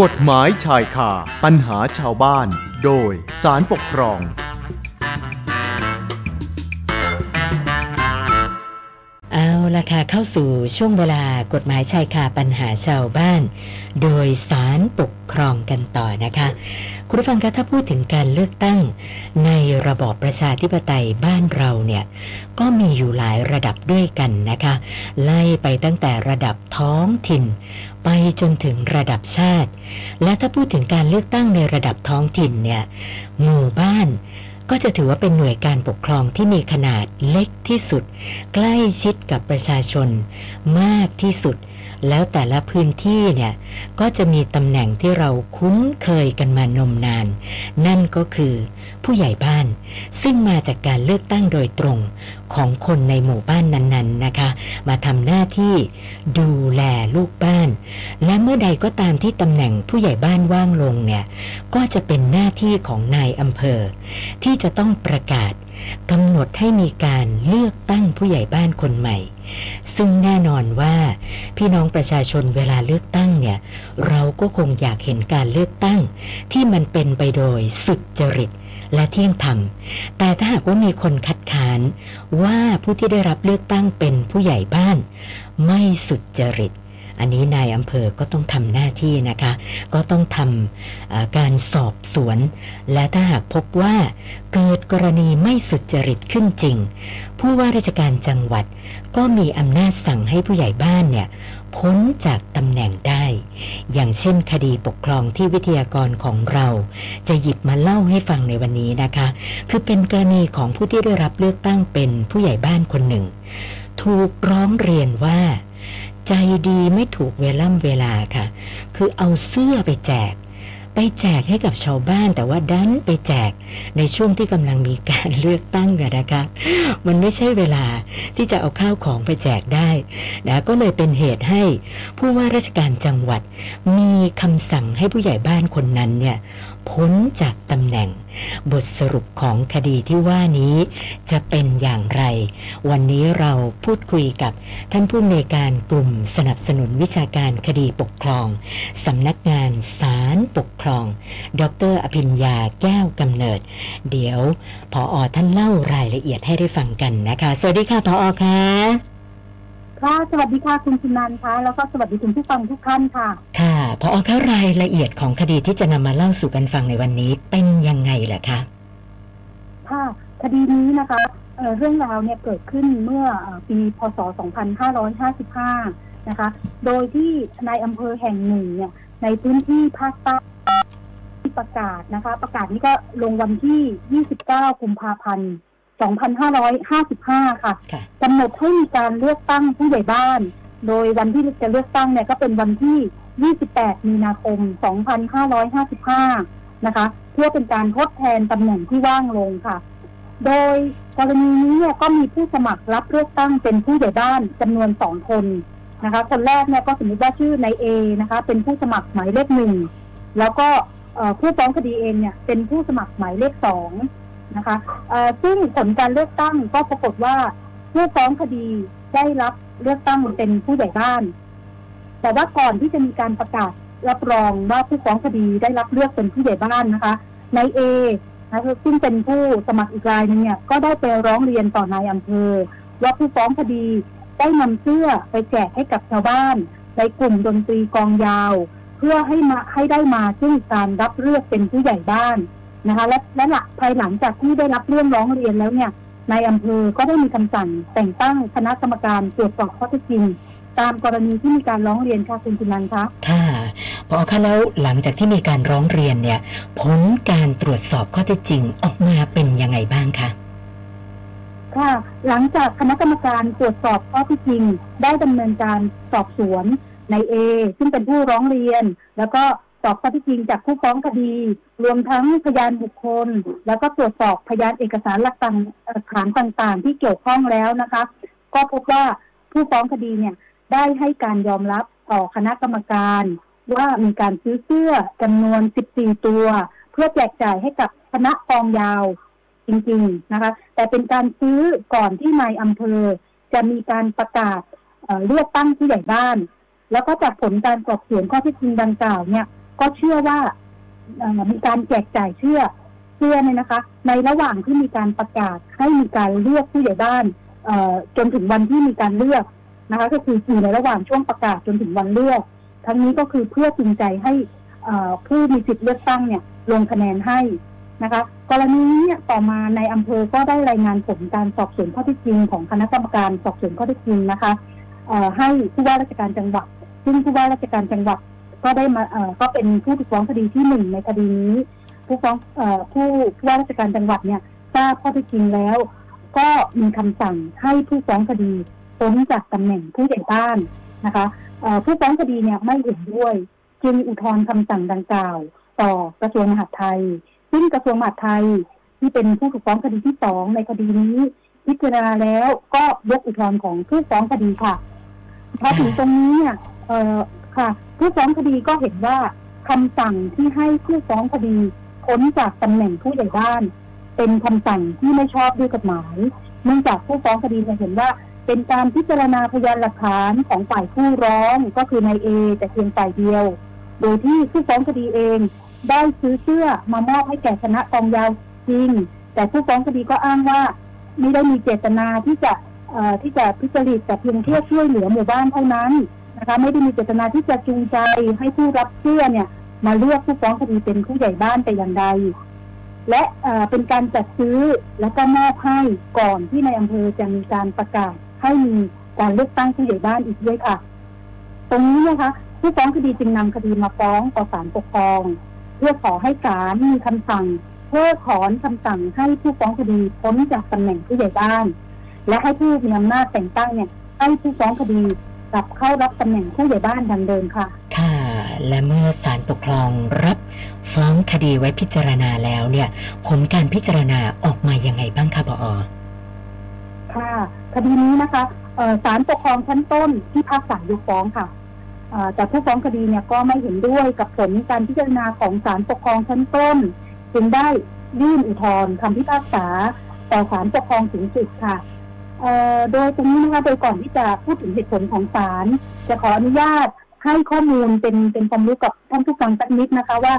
กฎหมายชายคาปัญหาชาวบ้าน โดยสารปกครอง เอาละค่ะเข้าสู่ช่วงเวลากฎหมายชายคาปัญหาชาวบ้าน โดยสารปกครองกันต่อนะคะ คุณผู้ฟังคะถ้าพูดถึงการเลือกตั้ง ในระบอบประชาธิปไตยบ้านเราเนี่ยก็มีอยู่หลายระดับด้วยกันนะคะ ไล่ไปตั้งแต่ระดับท้องถิ่น ไปจนถึงระดับชาติ และถ้าพูดถึงการเลือกตั้งในระดับท้องถิ่นเนี่ยหมู่บ้านก็จะถือว่าเป็นหน่วยการปกครองที่มีขนาดเล็กที่สุด ใกล้ชิดกับประชาชนมากที่สุด แล้วแต่ละพื้นที่เนี่ยก็จะมีตำแหน่งที่เราคุ้นเคยกันมานมนาน นั่นก็คือผู้ใหญ่บ้าน ซึ่งมาจากการเลือกตั้งโดยตรง ของคนในหมู่บ้านนั้นๆนะคะ มาทำหน้าที่ดูแลลูกบ้าน และเมื่อใดก็ตามที่ตำแหน่งผู้ใหญ่บ้านว่างลงเนี่ยก็จะเป็นหน้าที่ของนายอำเภอ ที่จะต้องประกาศกำหนดให้มีการเลือกตั้งผู้ใหญ่บ้านคนใหม่ ซึ่งแน่นอนว่า พี่น้องประชาชนเวลาเลือกตั้งเนี่ย เราก็คงอยากเห็นการเลือกตั้ง ที่มันเป็นไปโดยสุจริต และเที่ยงธรรม แต่ถ้าหากว่ามีคนคัดค้านว่าผู้ที่ได้รับเลือกตั้งเป็นผู้ใหญ่บ้าน ไม่สุจริต อันนี้นายอำเภอก็ต้องทำหน้าที่นะคะ ก็ต้องทำการสอบสวน และถ้าหากพบว่าเกิดกรณีไม่สุจริตขึ้นจริง ผู้ว่าราชการจังหวัด ก็มีอำนาจสั่งให้ผู้ใหญ่บ้านเนี่ยพ้นจากตำแหน่งได้ อย่างเช่นคดีปกครองที่วิทยากรของเรา จะหยิบมาเล่าให้ฟังในวันนี้นะคะ คือเป็นกรณีของผู้ที่ได้รับเลือกตั้งเป็นผู้ใหญ่บ้านคนหนึ่ง ถูกร้องเรียนว่า ใจดีไม่ถูกเวล่ำเวลาค่ะ คือเอาเสื้อไปแจก ไปแจกให้กับชาวบ้านแต่ว่าดันไปแจกในช่วงที่กำลังมีการเลือกตั้งกันนะคะ มันไม่ใช่เวลาที่จะเอาข้าวของไปแจกได้นะก็เลยเป็นเหตุให้ผู้ว่าราชการจังหวัด มีคำสั่งให้ผู้ใหญ่บ้านคนนั้นเนี่ยพ้นจากตำแหน่งบทสรุปของคดีที่ว่านี้จะเป็นอย่างไร วันนี้เราพูดคุยกับท่านผู้อำนวยการกลุ่มสนับสนุนวิชาการคดีปกครองสำนักงานศาลปกครอง ดรอภิญญาแก้วกำเนิด เดี๋ยวพออท่านเล่ารายละเอียดให้ได้ฟังกันนะคะ สวัสดีค่ะพออค่ะ ค่ะสวัสดีค่ะคุณชุนันท์คะแล้วก็สวัสดีคุณผู้ฟังทุกท่านค่ะ ค่ะพออคะรายละเอียดของคดีที่จะนำมาเล่าสู่กันฟังในวันนี้เป็นยังไงล่ะคะค่ะคดีนี้นะคะเอ่อเรื่องราวเนี่ยเกิดขึ้นเมื่อเอ่อปีพศ 2555 นะคะ โดยที่ในอำเภอแห่งหนึ่งเนี่ยในพื้นที่ภาคใต้ที่ประกาศนะคะ ประกาศนี้ก็ลงวันที่ 29 กุมภาพันธ์ 2555ค่ะค่ะกำหนดให้มีการเลือกตั้งผู้ใหญ่บ้าน โดยวันที่จะเลือกตั้งเนี่ยก็เป็นวันที่ 28 มีนาคม 2555 นะคะ เพื่อเป็นการทดแทนตำแหน่งที่ว่างลงค่ะ โดยกรณีนี้เนี่ยก็มีผู้สมัครรับเลือกตั้งเป็นผู้ใหญ่บ้านจำนวนสองคนนะคะ คนแรกเนี่ยก็สมมติว่าชื่อนายเอนะคะ เป็นผู้สมัครหมายเลขหนึ่งแล้วก็เอ่อผู้ฟ้องคดีเองเนี่ยเป็นผู้สมัครหมายเลขสอง นะคะซึ่งผลการเลือกตั้งก็ปรากฏว่าผู้ฟ้องคดีได้รับเลือกตั้งเป็นผู้ใหญ่บ้าน แต่ว่าก่อนที่จะมีการประกาศรับรองว่าผู้ฟ้องคดีได้รับเลือกเป็นผู้ใหญ่บ้านนะคะนายเอนะคะซึ่งเป็นผู้สมัครอีกรายนึงเนี่ยก็ได้ไปร้องเรียนต่อนายอำเภอว่าผู้ฟ้องคดีได้นำเสื้อไปแจกให้กับชาวบ้าน ในกลุ่มดนตรีกองยาว เพื่อให้มาให้ได้มาซึ่งการรับเลือกเป็นผู้ใหญ่บ้าน นะคะและและหลักภายหลังจากที่ได้รับเรื่องร้องเรียนแล้วเนี่ยนายอำเภอก็ได้มีคำสั่งแต่งตั้งคณะกรรมการตรวจสอบข้อเท็จจริง ตามกรณีที่มีการร้องเรียนค่ะคุณจุนันท์คะค่ะพอคะแล้วหลังจากที่มีการร้องเรียนเนี่ย ผลการตรวจสอบข้อเท็จจริงออกมาเป็นยังไงบ้างคะค่ะ หลังจากคณะกรรมการตรวจสอบข้อเที่จริง ได้ดำเนินการสอบสวนในเอซึ่งเป็นผู้ร้องเรียน แล้วก็ สอบข้อเที่จริงจากผู้ฟ้องคดี รวมทั้งพยานบุคคล แล้วก็ตรวจสอบพยานเอกสารหลักฐานต่างๆ ที่เกี่ยวข้องแล้วนะคะ ก็พบว่าผู้ฟ้องคดีเนี่ยได้ให้การยอมรับต่อคณะกรรมการ ว่ามีการซื้อเสื้อจำนวน 14 ตัว เพื่อแจกจ่ายให้กับคณะกองยาวจริงๆนะคะ แต่เป็นการซื้อก่อนที่นายอำเภอ จะมีการประกาศเเลือกตั้งผู้ใหญ่บ้าน แล้วก็จากผลการสอบสวนข้อท็จจริงดังกล่าวเนี่ย ก็เชื่อว่ามีการแจกจ่ายเชื่อเชื่อเนี่ยนะคะ ในระหว่างที่มีการประกาศให้มีการเลือกผู้ใหญ่บ้านจนถึงวันที่มีการเลือกนะคะ ก็คืออยู่ในระหว่างช่วงประกาศจนถึงวันเลือก ทั้งนี้ก็คือเพื่อจูงใจให้ผู้มีสิทธิ์เลือกตั้งเนี่ยลงคะแนนให้นะคะ กรณีนี้เนี่ยต่อมาในอำเภอก็ได้รายงานผลการสอบสวนข้อเท็จจริงของคณะกรรมการสอบสวนข้อเท็จจริงนะคะให้ผู้ว่าราชการจังหวัดซึ่งผู้ว่าราชการจังหวัด ก็ได้มาเอ่อก็เป็นผู้ถูกฟ้องคดีที่หนึ่งในคดีนี้ ผู้ฟ้องเอ่อผู้ผู้ว่าราชการจังหวัดเนี่ยทราบข้อเท็จจริงแล้ว ก็มีคำสั่งให้ผู้ฟ้องคดีพ้นจากตำแหน่งผู้ใหญ่บ้านนะคะเอ่อผู้ฟ้องคดีเนี่ยไม่เห็นด้วย จึงอุทธรณ์คำสั่งดังกล่าว ต่อกระทรวงมหาดไทย ซึ่งกระทรวงมหาดไทยที่เป็นผู้ถูกฟ้องคดีที่สองในคดีนี้ พิจารณาแล้วก็ยกอุทธรณ์ของผู้ฟ้องคดีค่ะพอถึงตรงนี้เนี่ยเอ่อค่ะ ผู้ฟ้องคดีก็เห็นว่าคำสั่งที่ให้ผู้ฟ้องคดีพ้นจากตำแหน่งผู้ใหญ่บ้าน เป็นคำสั่งที่ไม่ชอบด้วยกฎหมาย เนื่องจากผู้ฟ้องคดีเนี่ยเห็นว่าเป็นการพิจารณาพยานหลักฐานของฝ่ายผู้ร้องก็คือนายเอแต่เพียงฝ่ายเดียว โดยที่ผู้ฟ้องคดีเองได้ซื้อเสื้อมามอบให้แก่คณะกองยาวจริง แต่ผู้ฟ้องคดีก็อ้างว่า ไม่ได้มีเจตนาที่จะที่จะพิจารณาแต่เพียงเพื่อช่วยเหลือหมู่บ้านเท่านั้น นะคะไม่ได้มีเจตนาที่จะจูงใจให้ผู้รับเสื้อเนี่ย มาเลือกผู้ฟ้องคดีเป็นผู้ใหญ่บ้านแต่อย่างใด และเอ่อเป็นการจัดซื้อและก็มอบให้ก่อนที่ในอำเภอจะมีการประกาศให้มีการเลือกตั้งผู้ใหญ่บ้านอีกด้วยค่ะ ตรงนี้นะคะ ผู้ฟ้องคดีจึงนำคดีมาฟ้องต่อศาลปกครอง เพื่อขอให้ศาลมีคำสั่งเพิกถอนคำสั่งให้ผู้ฟ้องคดีพ้นจากตำแหน่งผู้ใหญ่บ้าน และให้ผู้มีอำนาจแต่งตั้งเนี่ยให้ผู้ฟ้องคดี กลับเข้ารับตำแหน่งผู้ใหญ่บ้านดังเดิมค่ะ ค่ะ และเมื่อศาลปกครองรับฟ้องคดีไว้พิจารณาแล้วเนี่ย ผลการพิจารณาออกมายังไงบ้างคะบอค่ะคดีนี้นะคะเอ่อศาลปกครองชั้นต้นที่ภาคศาลยกฟ้องค่ะเอ่อแต่ผู้ฟ้องคดีเนี่ยก็ไม่เห็นด้วยกับผลการพิจารณาของศาลปกครองชั้นต้น จึงได้ยื่นอุทธรณ์คำพิพากษาต่อศาลปกครองสูงสุดค่ะเอ่อ โดยตรงนี้นะคะโดยก่อนที่จะพูดถึงเหตุผลของศาลจะขออนุญาตให้ข้อมูลเป็นเป็นความรู้กับท่านผู้ฟังสักนิดนะคะว่า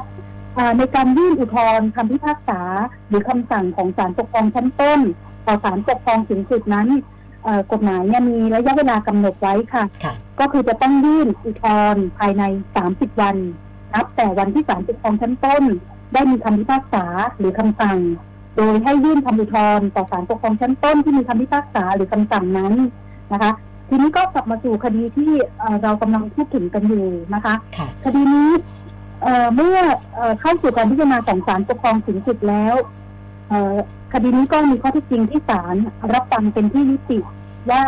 เอ่อในการยื่นอุทธรณ์คำพิพากษา หรือคำสั่งของศาลปกครองชั้นต้น ต่อศาลปกครองสูงสุดนั้นเอ่อกฎหมายเนี่ยมีระยะเวลากำหนดไว้ค่ะค่ะ ก็คือจะต้องยื่นอุทธรณ์ภายใน 30 วัน นับแต่วันที่ศาลปกครองชั้นต้น ได้มีคำพิพากษาหรือคำสั่ง โดยให้ยื่นคำอุทธรณ์ต่อศาลปกครองชั้นต้นที่มีคำพิพากษาหรือคำสั่งนั้นนะคะ ทีนี้ก็กลับมาสู่คดีที่เรากำลังพูดถึงกันอยู่นะคะ คดีนี้เมื่อเข้าสู่การพิจารณาของศาลปกครองสูงสุดแล้วคดีนี้ก็มีข้อเท็จจริงที่ศาลรับฟังเป็นที่ยุติว่า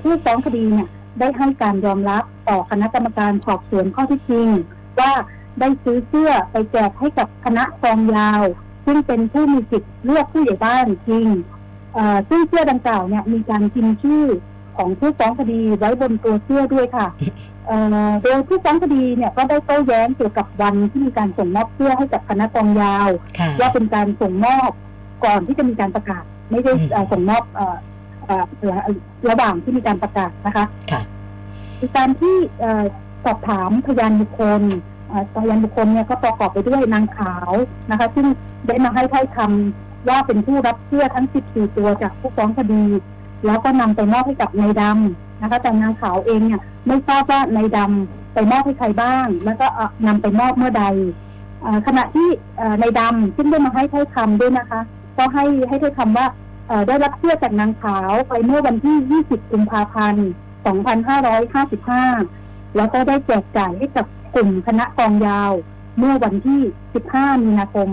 ผู้ฟ้องคดีเนี่ยได้ให้การยอมรับต่อคณะกรรมการสอบสวนข้อเท็จจริง ว่าได้ซื้อเสื้อไปแจกให้กับคณะกองยาว ซึ่งเป็นผู้มีสิทธิ์เลือกผู้ใหญ่บ้านจริงเอ่อซึ่งเสื้อดังกล่าวเนี่ยมีการพิมพ์ชื่อของผู้ฟ้องคดีไว้บนตัวเสื้อด้วยค่ะเอ่อโดยผู้ฟ้องคดีเนี่ยก็ได้โต้แย้งเกี่ยวกับวันที่มีการส่งมอบเสื้อให้กับคณะกองยาวค่ะว่าเป็นการส่งมอบก่อนที่จะมีการประกาศ ไม่ได้อืมเอ่อส่งมอบเอ่อเอ่อระระหว่างที่มีการประกาศนะคะค่ะคือการที่เอ่อสอบถามพยานบุคคลเอ่อ พยานบุคคลเนี่ยก็ประกอบไปด้วยนางขาวนะคะ ซึ่งได้มาให้ถ้อยคำว่าเป็นผู้รับเสื้อทั้ง 14 ตัวจากผู้ฟ้องคดี แล้วก็นำไปมอบให้กับนายดำนะคะ แต่นางขาวเองเนี่ยไม่ทราบว่านายดำไปมอบให้ใครบ้าง แล้วก็เอานำไปมอบเมื่อใดอขณะที่นายดำซึ่งได้มาให้ถ้อยคำด้วยนะคะ ก็ให้ให้ถ้อยคำว่าได้รับเสื้อจากนางขาวไปเมื่อวันที่ 20 กุมภาพันธ์ 2555 แล้วก็ได้แจกจ่ายให้กับ กลุ่มคณะกองยาว เมื่อวันที่ 15 มีนาคม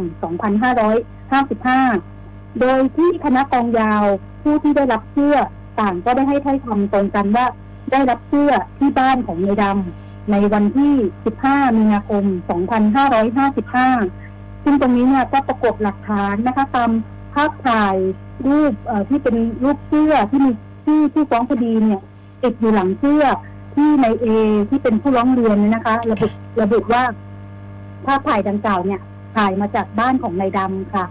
2555 โดยที่คณะกองยาวผู้ที่ได้รับเสื้อต่างก็ได้ให้ถ้อยคำตรงกันว่าได้รับเสื้อที่บ้านของนายดำในวันที่ 15 มีนาคม 2555 ซึ่งตรงนี้เนี่ยก็ประกบหลักฐานนะคะตามภาพถ่ายรูปเอ่อที่เป็นรูปเสื้อที่มีชื่อผู้ฟ้องคดีเนี่ยติดอยู่หลังเสื้อ ที่ในเอที่เป็นผู้ร้องเรียนเนี่ยนะคะ ระบุระบุว่าภาพถ่ายดังกล่าวเนี่ย ถ่ายมาจากบ้านของนายดำค่ะ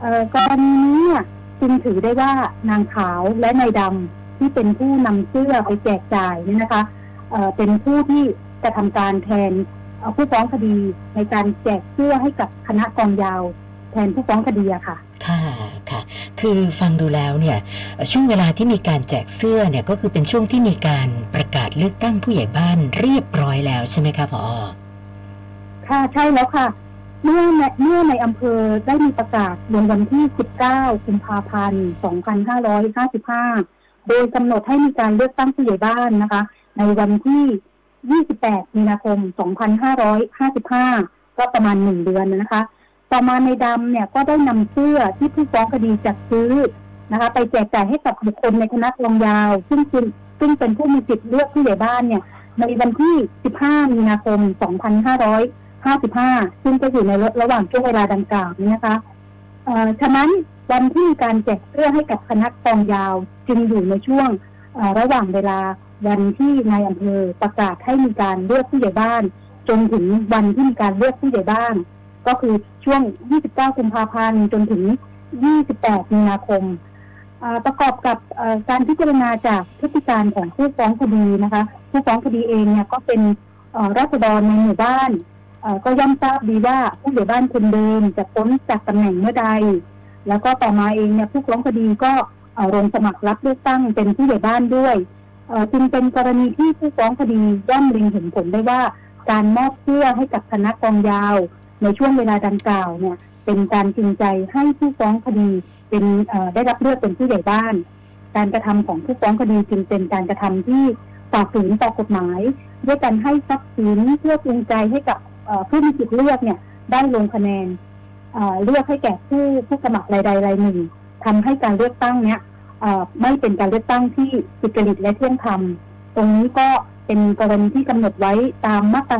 เอ่อกรณีนี้เนี่ยจึงถือได้ว่านางขาวและนายดำที่เป็นผู้นำเสื้อไปแจกจ่ายเนี่ยนะคะเอ่อเป็นผู้ที่จะทำการแทนผู้ฟ้องคดีในการแจกเสื้อให้กับคณะกองยาว แทนผู้ฟ้องคดีอะค่ะ ค่ะ ค่ะ คือฟังดูแล้วเนี่ยช่วงเวลาที่มีการแจกเสื้อเนี่ยก็คือเป็นช่วงที่มีการประกาศเลือกตั้งผู้ใหญ่บ้านเรียบร้อยแล้วใช่ไหมคะพอค่ะใช่แล้วค่ะ เมื่อในเมื่อในอำเภอได้มีประกาศลงวันที่ 19 กุมภาพันธ์ 2555 โดยกำหนดให้มีการเลือกตั้งผู้ใหญ่บ้านนะคะ ในวันที่ 28 มีนาคม 2555 ก็ประมาณหนึ่งเดือนนะคะ ต่อมาในดำเนี่ยก็ได้นำเสื้อที่ผู้ฟ้องคดีจัดซื้อนะคะ ไปแจกจ่ายให้กับบุคคลในคณะกองยาว ซึ่งเป็นซึ่งเป็นผู้มีสิทธิ์เลือกผู้ใหญ่บ้านเนี่ย ในวันที่ 15 มีนาคม 2555 ซึ่งก็อยู่ในระหว่างช่วงเวลาดังกล่าวนี้นะคะเอ่อฉะนั้นวันที่มีการแจกเสื้อให้กับคณะกองยาวจึงอยู่ในช่วงระหว่างเวลาวันที่นายอำเภอประกาศให้มีการเลือกผู้ใหญ่บ้าน จนถึงวันที่มีการเลือกผู้ใหญ่บ้าน ก็คือช่วง 29 กุมภาพันธ์จนถึง 28 มีนาคม ประกอบกับการพิจารณาจากพฤติการของผู้ฟ้องคดีนะคะ ผู้ฟ้องคดีเองเนี่ยก็เป็นราษฎรในหมู่บ้าน ก็ย่อมทราบดีว่าผู้ใหญ่บ้านคนเดิมจะพ้นจากตำแหน่งเมื่อใด แล้วก็ต่อมาเองเนี่ยผู้ฟ้องคดีก็เอ่อลงสมัครรับเลือกตั้งเป็นผู้ใหญ่บ้านด้วยจึงเป็นกรณีที่ผู้ฟ้องคดีย่อมเล็งเห็นผลได้ว่า การมอบเสื้อให้กับคณะกองยาว ในช่วงเวลาดังกล่าวเนี่ยเป็นการจริงใจให้ผู้ฟ้องคดีเป็นได้รับเลือกเป็นผู้ใหญ่บ้าน การกระทำของผู้ฟ้องคดีจึงเป็นการกระทำที่ฝ่าฝืนต่อกฎหมาย ด้วยการให้ทรัพย์สินเพื่อจูงใจให้กับผู้มีสิทธิ์เลือกเนี่ยได้ลงคะแนนเลือกให้แก่ผู้ผู้สมัครรายใดรายหนึ่งทำให้การเลือกตั้งเนี้ยไม่เป็นการเลือกตั้งที่สุจริตและเที่ยงธรรมตรงนี้ก็ เป็นกรณีที่กำหนดไว้ตามมาตรา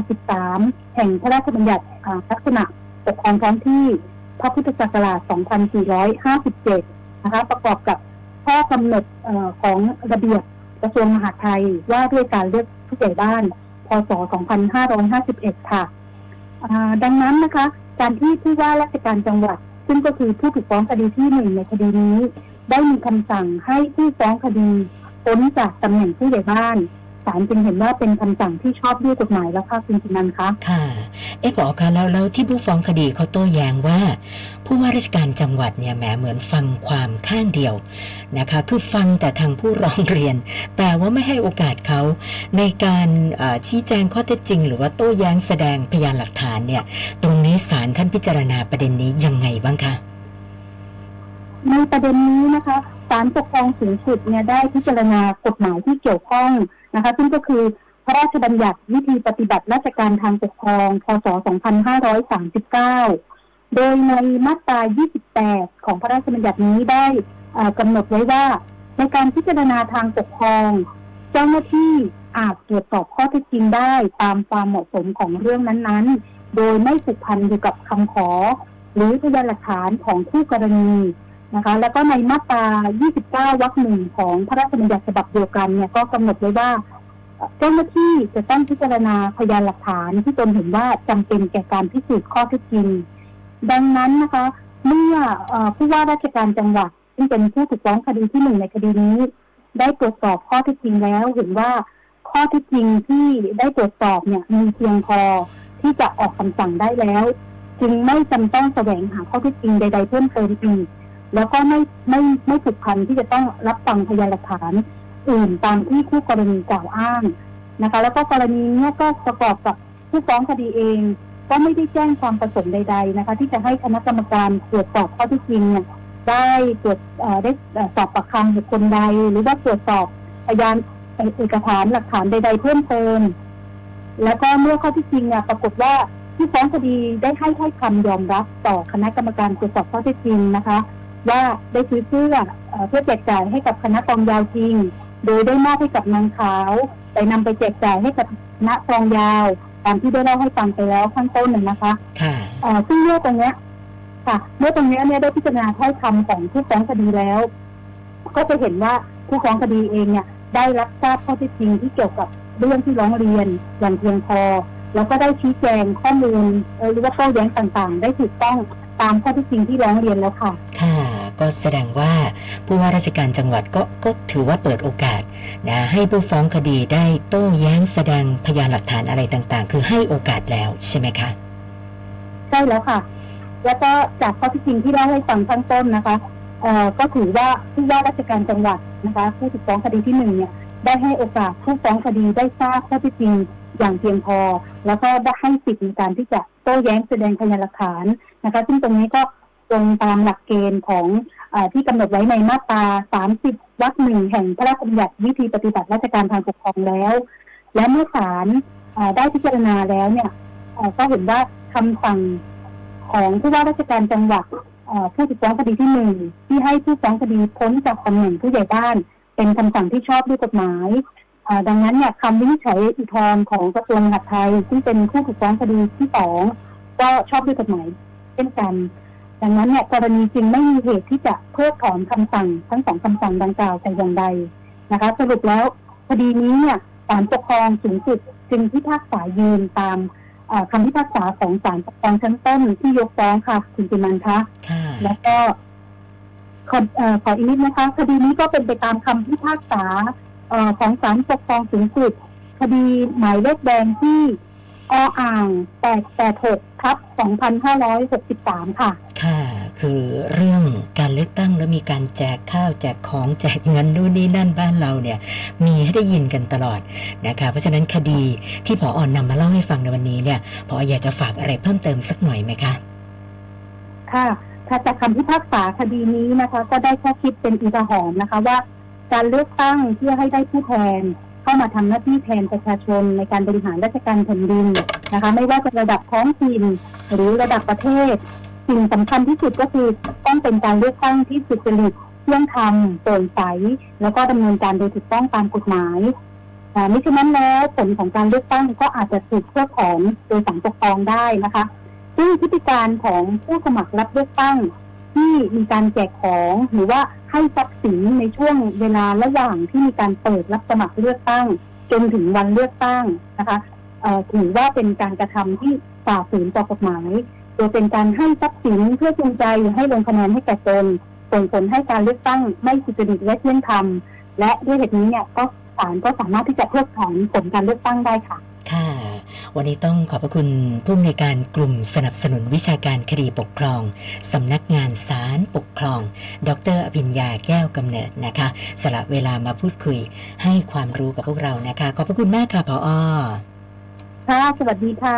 13 แห่งพระราชบัญญัติลักษณะปกครองท้องที่พระพุทธศักราช 2457 นะคะ ประกอบกับข้อกำหนดอของระเบียบกระทรวงมหาดไทยว่าด้วยการเลือกผู้ใหญ่บ้าน พศ 2551 ค่ะ ดังนั้นนะคะ การที่ผู้ว่าราชการจังหวัด ซึ่งก็คือผู้ถูกฟ้องคดีที่หนึ่งในคดีนี้ ได้มีคำสั่งให้ผู้ฟ้องคดีพ้นจากตำแหน่งผู้ใหญ่บ้าน ศาลจึงเห็นว่าเป็นคำสั่งที่ชอบด้วยกฎหมายแล้วค่ะคุณจินันท์คะค่ะ เอ๊ะพอคะแล้วแล้วที่ผู้ฟ้องคดีเขาโต้แย้งว่า ผู้ว่าราชการจังหวัดเนี่ยแหมเหมือนฟังความข้างเดียวนะคะ คือฟังแต่ทางผู้ร้องเรียน แต่ว่าไม่ให้โอกาสเขาในการเอ่อชี้แจงข้อเท็จจริง หรือว่าโต้แย้งแสดงพยานหลักฐานเนี่ย ตรงนี้ศาลท่านพิจารณาประเด็นนี้ยังไงบ้างคะในประเด็นนี้นะคะ ศาลปกครองสูงสุดเนี่ยได้พิจารณากฎหมายที่เกี่ยวข้องนะคะ ซึ่งก็คือพระราชบัญญัติวิธีปฏิบัติราชการทางปกครอง พศ 2539 โดยในมาตรา 28 ของพระราชบัญญัตินี้ได้กำหนดไว้ว่าในการพิจารณาทางปกครอง เจ้าหน้าที่อาจตรวจสอบข้อเท็จจริงได้ตามความเหมาะสมของเรื่องนั้นๆ โดยไม่ผูกพันอยู่กับคำขอ หรือพยานหลักฐานของคู่กรณี นะคะ แล้วก็ในมาตรา 29 วรรคหนึ่งของพระราชบัญญัติฉบับเดียวกันเนี่ยก็กำหนดไว้ว่าเจ้าหน้าที่จะต้องพิจารณาพยานหลักฐานที่ตนเห็นว่าจำเป็นแก่การพิสูจน์ข้อเท็จจริง ดังนั้นนะคะ เมื่อเอ่อผู้ว่าราชการจังหวัด ซึ่งเป็นผู้ถูกฟ้องคดีที่หนึ่งในคดีนี้ ได้ตรวจสอบข้อเท็จจริงแล้ว เห็นว่าข้อเท็จจริงที่ได้ตรวจสอบเนี่ยมีเพียงพอที่จะออกคำสั่งได้แล้ว จึงไม่จำต้องแสวงหาข้อเท็จจริงใด ๆ เพิ่มเติมอีก แล้วก็ไม่ไม่ไม่ผูกพันที่จะต้องรับฟังพยานหลักฐานอื่นตามที่คู่กรณีกล่าวอ้างนะคะ แล้วก็กรณีนี้ก็ประกอบกับผู้ฟ้องคดีเอง ก็ไม่ได้แจ้งความประสงค์ใด ๆนะคะ ที่จะให้คณะกรรมการตรวจสอบข้อท็จจริงเนี่ยได้ตรวจเออได้สอบปากคำบุคคลใด หรือว่าตรวจสอบพยานเอกสารหลักฐานใด ๆ เพิ่มเติมแล้วก็เมื่อข้อที่จริงเนี่ยปรากฏว่าผู้ฟ้องคดีได้ให้ถ้อยคำยอมรับต่อคณะกรรมการตรวจสอบข้อเท็จจริงนะคะ ว่าได้ซื้อเสื้อเอ่อเพื่อแจกจ่ายให้กับคณะกองยาวจริง โดยได้มอบให้กับนางขาวไปนำไปแจกจ่ายให้กับคณะกองยาว ตามที่ได้เล่าให้ฟังไปแล้วข้างต้นหนึ่งนะคะค่ะเอ่อซึ่งเมื่อตรงเนี้ย ค่ะเมื่อตรงเนี้ยเนี่ยได้พิจารณาถ้อยคำของผู้ฟ้องคดีแล้ว ก็จะเห็นว่าผู้ฟ้องคดีเองเนี่ย ได้รับทราบข้อเท็จจริงที่เกี่ยวกับเรื่องที่ร้องเรียนอย่างเพียงพอ แล้วก็ได้ชี้แจงข้อมูลเอ่อหรือว่าข้อแย้งต่างๆ ได้ถูกต้องตามข้อเท็จจริงที่ร้องเรียนแล้วค่ะ ค่ะ ก็แสดงว่าผู้ว่าราชการจังหวัดก็ก็ถือว่าเปิดโอกาสนะให้ผู้ฟ้องคดีได้โต้แย้งแสดงพยานหลักฐานอะไรต่างๆ คือให้โอกาสแล้วใช่ไหมคะใช่แล้วค่ะ แล้วก็จากข้อที่จริงที่เล่าให้ฟังข้างต้นนะคะเอ่อก็ถือว่าผู้ว่าราชการจังหวัดนะคะ ผู้ถูกฟ้องคดีที่หนึ่งเนี่ยได้ให้โอกาสผู้ฟ้องคดีได้ทราบข้อที่จริงอย่างเพียงพอ แล้วก็ได้ให้สิทธิ์ในการที่จะโต้แย้งแสดงพยานหลักฐานนะคะ ซึ่งตรงนี้ก็ ตรงตามหลักเกณฑ์ของอที่กำหนดไว้ในมาตรา 30 วรรคหนึ่งแห่งพระราชบัญญัติวิธีปฏิบัติราชการทางปกครองแล้ว และเมื่อศาลได้พิจารณาแล้วเนี่ยก็เห็นว่าคำสั่งของผู้ว่าราชการจังหวัดผู้ถูกฟ้องคดีที่หนึ่งที่ให้ผู้ฟ้องคดีพ้นจากตำแหน่งผู้ใหญ่บ้าน เป็นคำสั่งที่ชอบด้วยกฎหมายดังนั้นเนี่ยคำวินิจฉัยอุทธรณ์ของกระทรวงมหาดไทยซึ่เป็นผู้ถูกฟ้องคดีที่สองก็ชอบด้วยกฎหมายเช่นกัน ดังนั้นเนี่ยกรณีจริงไม่มีเหตุที่จะเพิกถอนคำสั่งทั้งสองคำสั่งดังกล่าวแต่อย่างใดนะคะ สรุปแล้วคดีนี้เนี่ยศาลปกครองสูงสุดจึงพิพากษายืนตามเอ่อคำพิพากษาของศาลปกครองชั้นต้นที่ยกฟ้องค่ะคุณปิมันคะค่ะแล้วก็ขอเอ่อขออีกนิดนะคะ คดีนี้ก็เป็นไปตามคำพิพากษาเอ่อของศาลปกครองสูงสุด คดีหมายเลขแดงที่ ออ่าง886ทับ2563ค่ะ ค่ะ คือเรื่องการเลือกตั้งแล้วมีการแจกข้าวแจกของแจกเงินนู่นนี่นั่นบ้านเราเนี่ย มีให้ได้ยินกันตลอดนะคะ เพราะฉะนั้นคดีที่ผออนำมาเล่าให้ฟังในวันนี้เนี่ยผออยากจะฝากอะไรเพิ่มเติมสักหน่อยไหมคะ ค่ะถ้าจากคำพิพากษาคดีนี้นะคะ ก็ได้ข้อคิดเป็นอุทาหรณ์นะคะว่า การเลือกตั้งเพื่อให้ได้ผู้แทน เข้ามาทำหน้าที่แทนประชาชนในการบริหารราชการแผ่นดินนะคะ ไม่ว่าจะระดับท้องถิ่นหรือระดับประเทศ สิ่งสำคัญที่สุดก็คือต้องเป็นการเลือกตั้งที่สุจริตเที่ยงธรรมโปร่งใส แล้วก็ดำเนินการโดยถูกต้องตามกฎหมายอ่ามิฉะนั้นแล้วผลของการเลือกตั้งก็อาจจะถูกเพิกถอนโดยสังปกครองได้นะคะ ซึ่งพฤติการของผู้สมัครรับเลือกตั้ง ที่มีการแจกของหรือว่าให้ทรัพย์สินในช่วงเวลาระหว่างที่มีการเปิดรับสมัครเลือกตั้ง จนถึงวันเลือกตั้งนะคะถือว่าเป็นการกระทำที่ฝ่าฝืนต่อกฎหมายโดยเป็นการให้ทรัพย์สินเพื่อจูงใจให้ลงคะแนนให้แก่ตนส่งผลให้การเลือกตั้งไม่สุจริตและเที่ยงธรรมและด้วยเหตุนี้เนี่ยก็ศาลก็สามารถที่จะเพิกถอนผลการเลือกตั้งได้ค่ะ วันนี้ต้องขอบพระคุณผู้อำนวยการกลุ่มสนับสนุนวิชาการคดีปกครอง สำนักงานศาลปกครอง ดรอภิญญาแก้วกำเนิดนะคะสละเวลามาพูดคุยให้ความรู้กับพวกเรานะคะ ขอบพระคุณมากค่ะพออค่ะสวัสดีค่ะ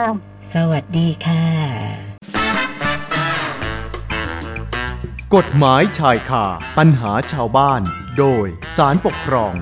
สวัสดีค่ะ กฎหมายชายคาปัญหาชาวบ้าน โดยสารปกครอง